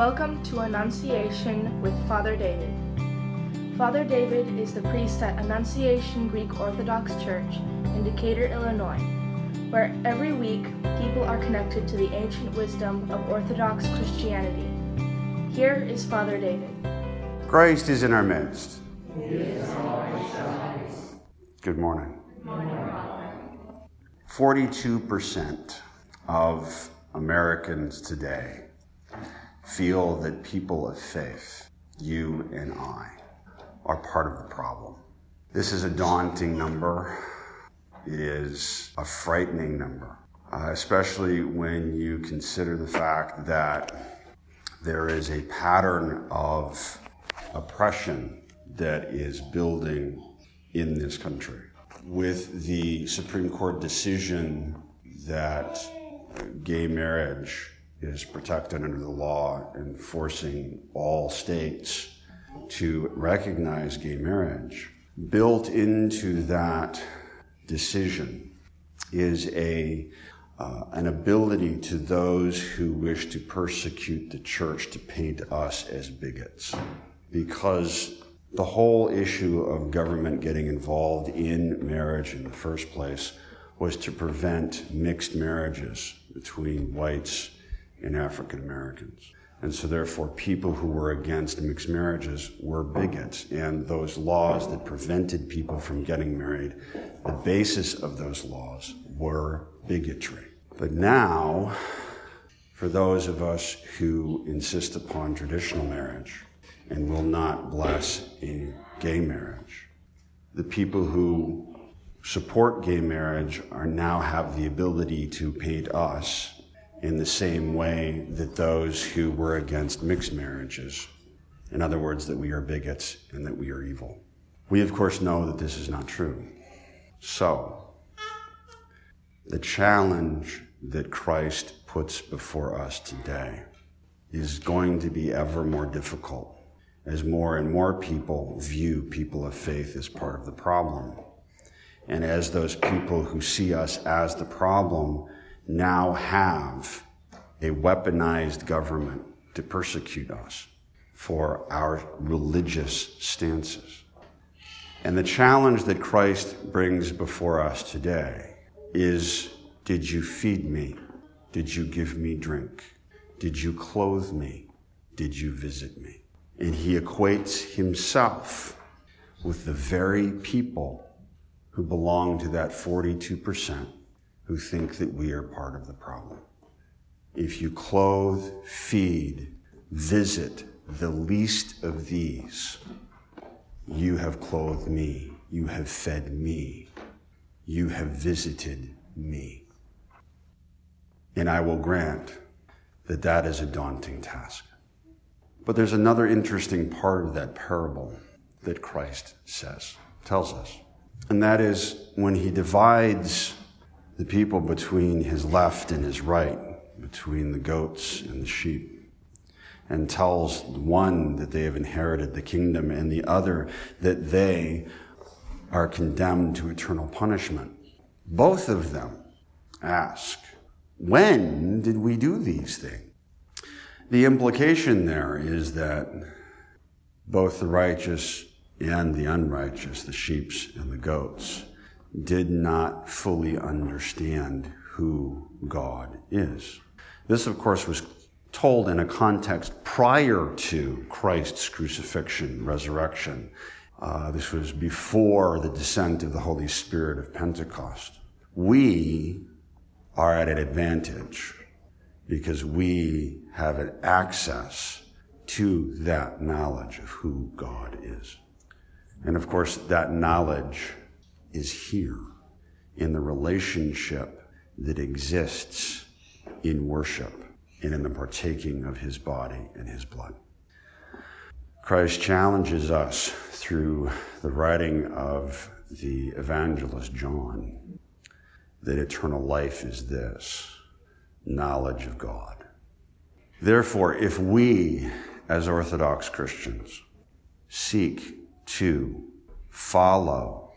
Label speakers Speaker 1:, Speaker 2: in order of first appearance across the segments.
Speaker 1: Welcome to Annunciation with Father David. Father David is the priest at Annunciation Greek Orthodox Church in Decatur, Illinois, where every week people are connected to the ancient wisdom of Orthodox Christianity. Here is Father David.
Speaker 2: Christ is in our midst. Good morning. 42% of Americans today feel that people of faith, you and I, are part of the problem. This is a daunting number. It is a frightening number, uh, especially when you consider the fact that there is a pattern of oppression that is building in this country. With the Supreme Court decision that gay marriage is protected under the law and forcing all states to recognize gay marriage, built into that decision is a uh, an ability to those who wish to persecute the church to paint us as bigots. Because the whole issue of government getting involved in marriage in the first place was to prevent mixed marriages between whites and African Americans. And so, therefore, people who were against mixed marriages were bigots. And those laws that prevented people from getting married, the basis of those laws were bigotry. But now, for those of us who insist upon traditional marriage, and will not bless a gay marriage. The people who support gay marriage are now have the ability to paint us in the same way that those who were against mixed marriages. In other words, that we are bigots and that we are evil. We, of course, know that this is not true. So, the challenge that Christ puts before us today is going to be ever more difficult as more and more people view people of faith as part of the problem. And as those people who see us as the problem now have a weaponized government to persecute us for our religious stances. And the challenge that Christ brings before us today is Did you feed me? Did you give me drink? Did you clothe me? Did you visit me? and he equates himself with the very people who belong to that 42% who think that we are part of the problem. If you clothe, feed, visit the least of these, you have clothed me, you have fed me, you have visited me. And I will grant that that is a daunting task. But there's another interesting part of that parable that Christ says, tells us. And that is when he divides the people between his left and his right, between the goats and the sheep, and tells one that they have inherited the kingdom and the other that they are condemned to eternal punishment. Both of them ask, When did we do these things? The implication there is that both the righteous and the unrighteous, the sheep and the goats, did not fully understand who God is. This, of course, was told in a context prior to Christ's crucifixion, resurrection. Uh, this was before the descent of the Holy Spirit of Pentecost. We are at an advantage because we have an access to that knowledge of who God is. And of course, that knowledge is here in the relationship that exists in worship and in the partaking of his body and his blood. Christ challenges us through the writing of the evangelist John that eternal life is this knowledge of God. Therefore, if we, as Orthodox Christians, seek to follow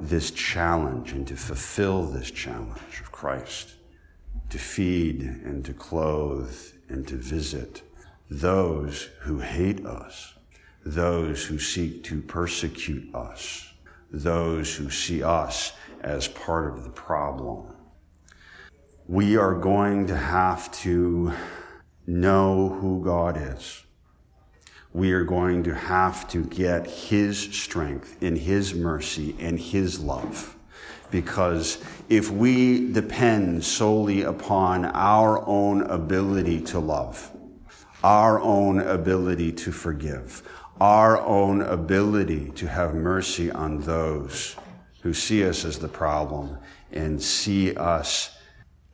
Speaker 2: this challenge and to fulfill this challenge of Christ, to feed and to clothe and to visit those who hate us, those who seek to persecute us, those who see us as part of the problem. We are going to have to know who God is. We are going to have to get His strength and His mercy and His love. Because if we depend solely upon our own ability to love, our own ability to forgive, our own ability to have mercy on those who see us as the problem and see us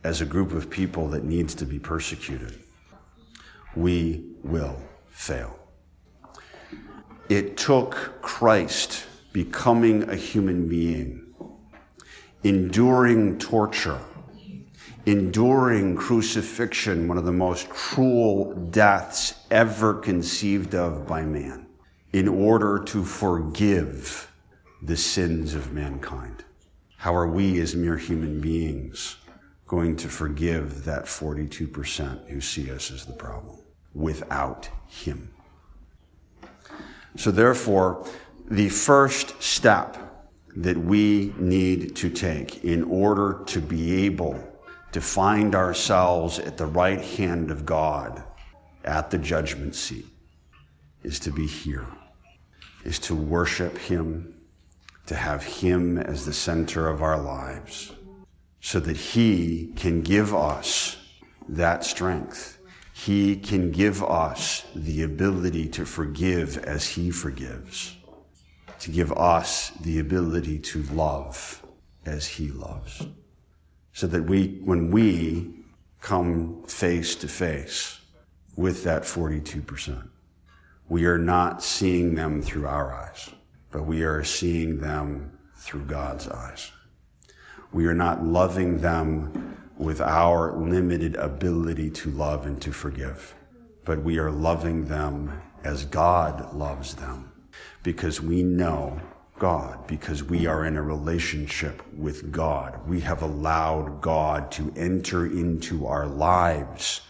Speaker 2: as a group of people that needs to be persecuted, we will fail. It took Christ becoming a human being, enduring torture, enduring crucifixion, one of the most cruel deaths ever conceived of by man, in order to forgive the sins of mankind. How are we as mere human beings going to forgive that 42% who see us as the problem without Him? So therefore, the first step that we need to take in order to be able to find ourselves at the right hand of God at the judgment seat is to be here, is to worship Him, to have Him as the center of our lives, so that He can give us that strength. He can give us the ability to forgive as He forgives, to give us the ability to love as He loves so that we, when we come face to face with that 42%, we are not seeing them through our eyes, but we are seeing them through God's eyes. We are not loving them with our limited ability to love and to forgive, but we are loving them as God loves them because we know God because we are in a relationship with God. We have allowed God to enter into our lives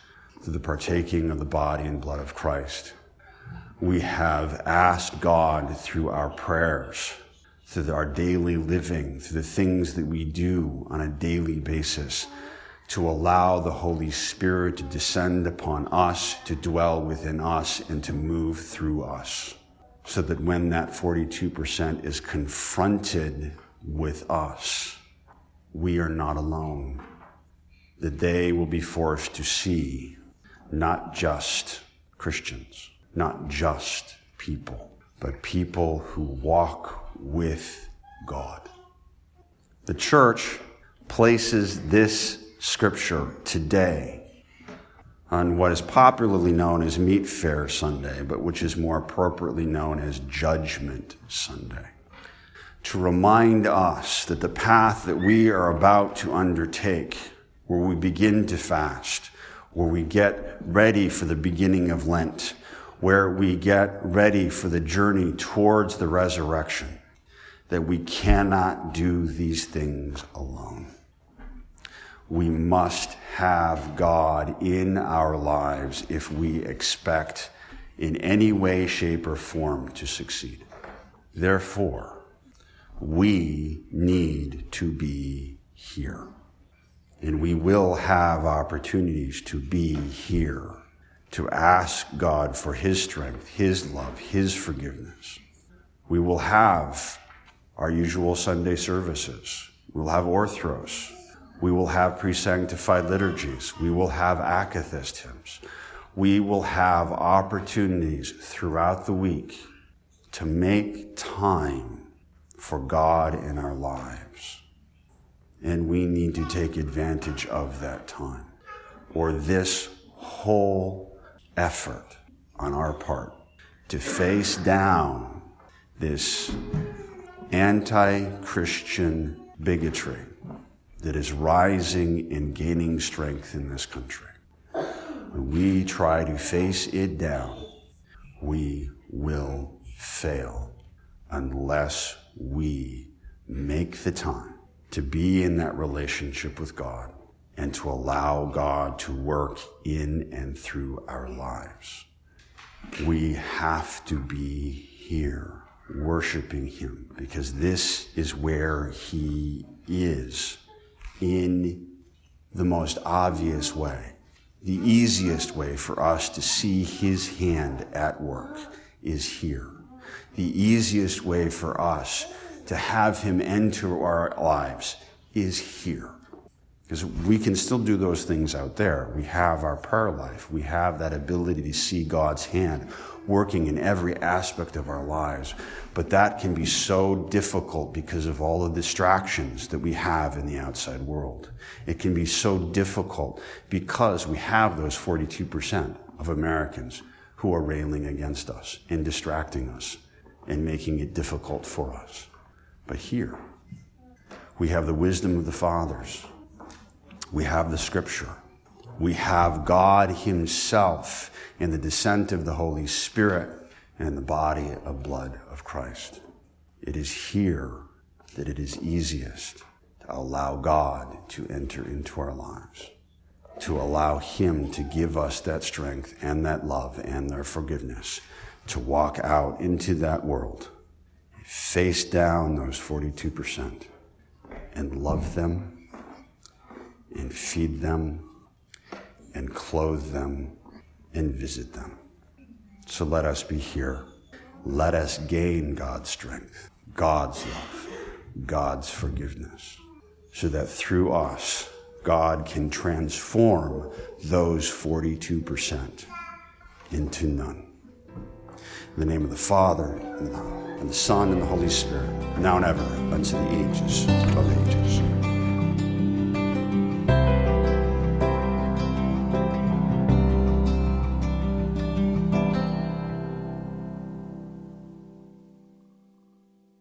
Speaker 2: through the partaking of the body and blood of Christ. We have asked God through our prayers, through our daily living, through the things that we do on a daily basis, to allow the Holy Spirit to descend upon us, to dwell within us, and to move through us so that when that 42% is confronted with us, we are not alone. That they will be forced to see not just Christians, not just people, but people who walk with God. The church places this scripture today on what is popularly known as Meatfare Sunday, but which is more appropriately known as Judgment Sunday. To remind us that the path that we are about to undertake, where we begin to fast, where we get ready for the beginning of Lent, where we get ready for the journey towards the resurrection, that we cannot do these things alone we must have God in our lives if we expect in any way, shape, or form to succeed. Therefore, we need to be here. And we will have opportunities to be here, to ask God for His strength, His love, His forgiveness. We will have our usual Sunday services. We'll have orthros. We will have pre-sanctified liturgies. We will have akathist hymns. We will have opportunities throughout the week to make time for God in our lives. And we need to take advantage of that time. Or this whole effort on our part to face down this anti-Christian bigotry that is rising and gaining strength in this country. When we try to face it down, we will fail unless we make the time to be in that relationship with God and to allow God to work in and through our lives. We have to be here worshiping Him because this is where He is in the most obvious way. The easiest way for us to see His hand at work is here. The easiest way for us to have Him enter our lives is here. Because we can still do those things out there. We have our prayer life. We have that ability to see God's hand working in every aspect of our lives. But that can be so difficult because of all the distractions that we have in the outside world. It can be so difficult because we have those 42% of Americans who are railing against us and distracting us and making it difficult for us. But here, we have the wisdom of the fathers we have the scripture. We have God Himself in the descent of the Holy Spirit and the body of blood of Christ. It is here that it is easiest to allow God to enter into our lives, to allow Him to give us that strength and that love and their forgiveness to walk out into that world, face down those 42%, and love them and feed them and clothe them and visit them. So let us be here. Let us gain God's strength, God's love, God's forgiveness, so that through us, God can transform those 42% into none. In the name of the Father, and the, Son, and the Holy Spirit, now and ever, unto the ages of ages.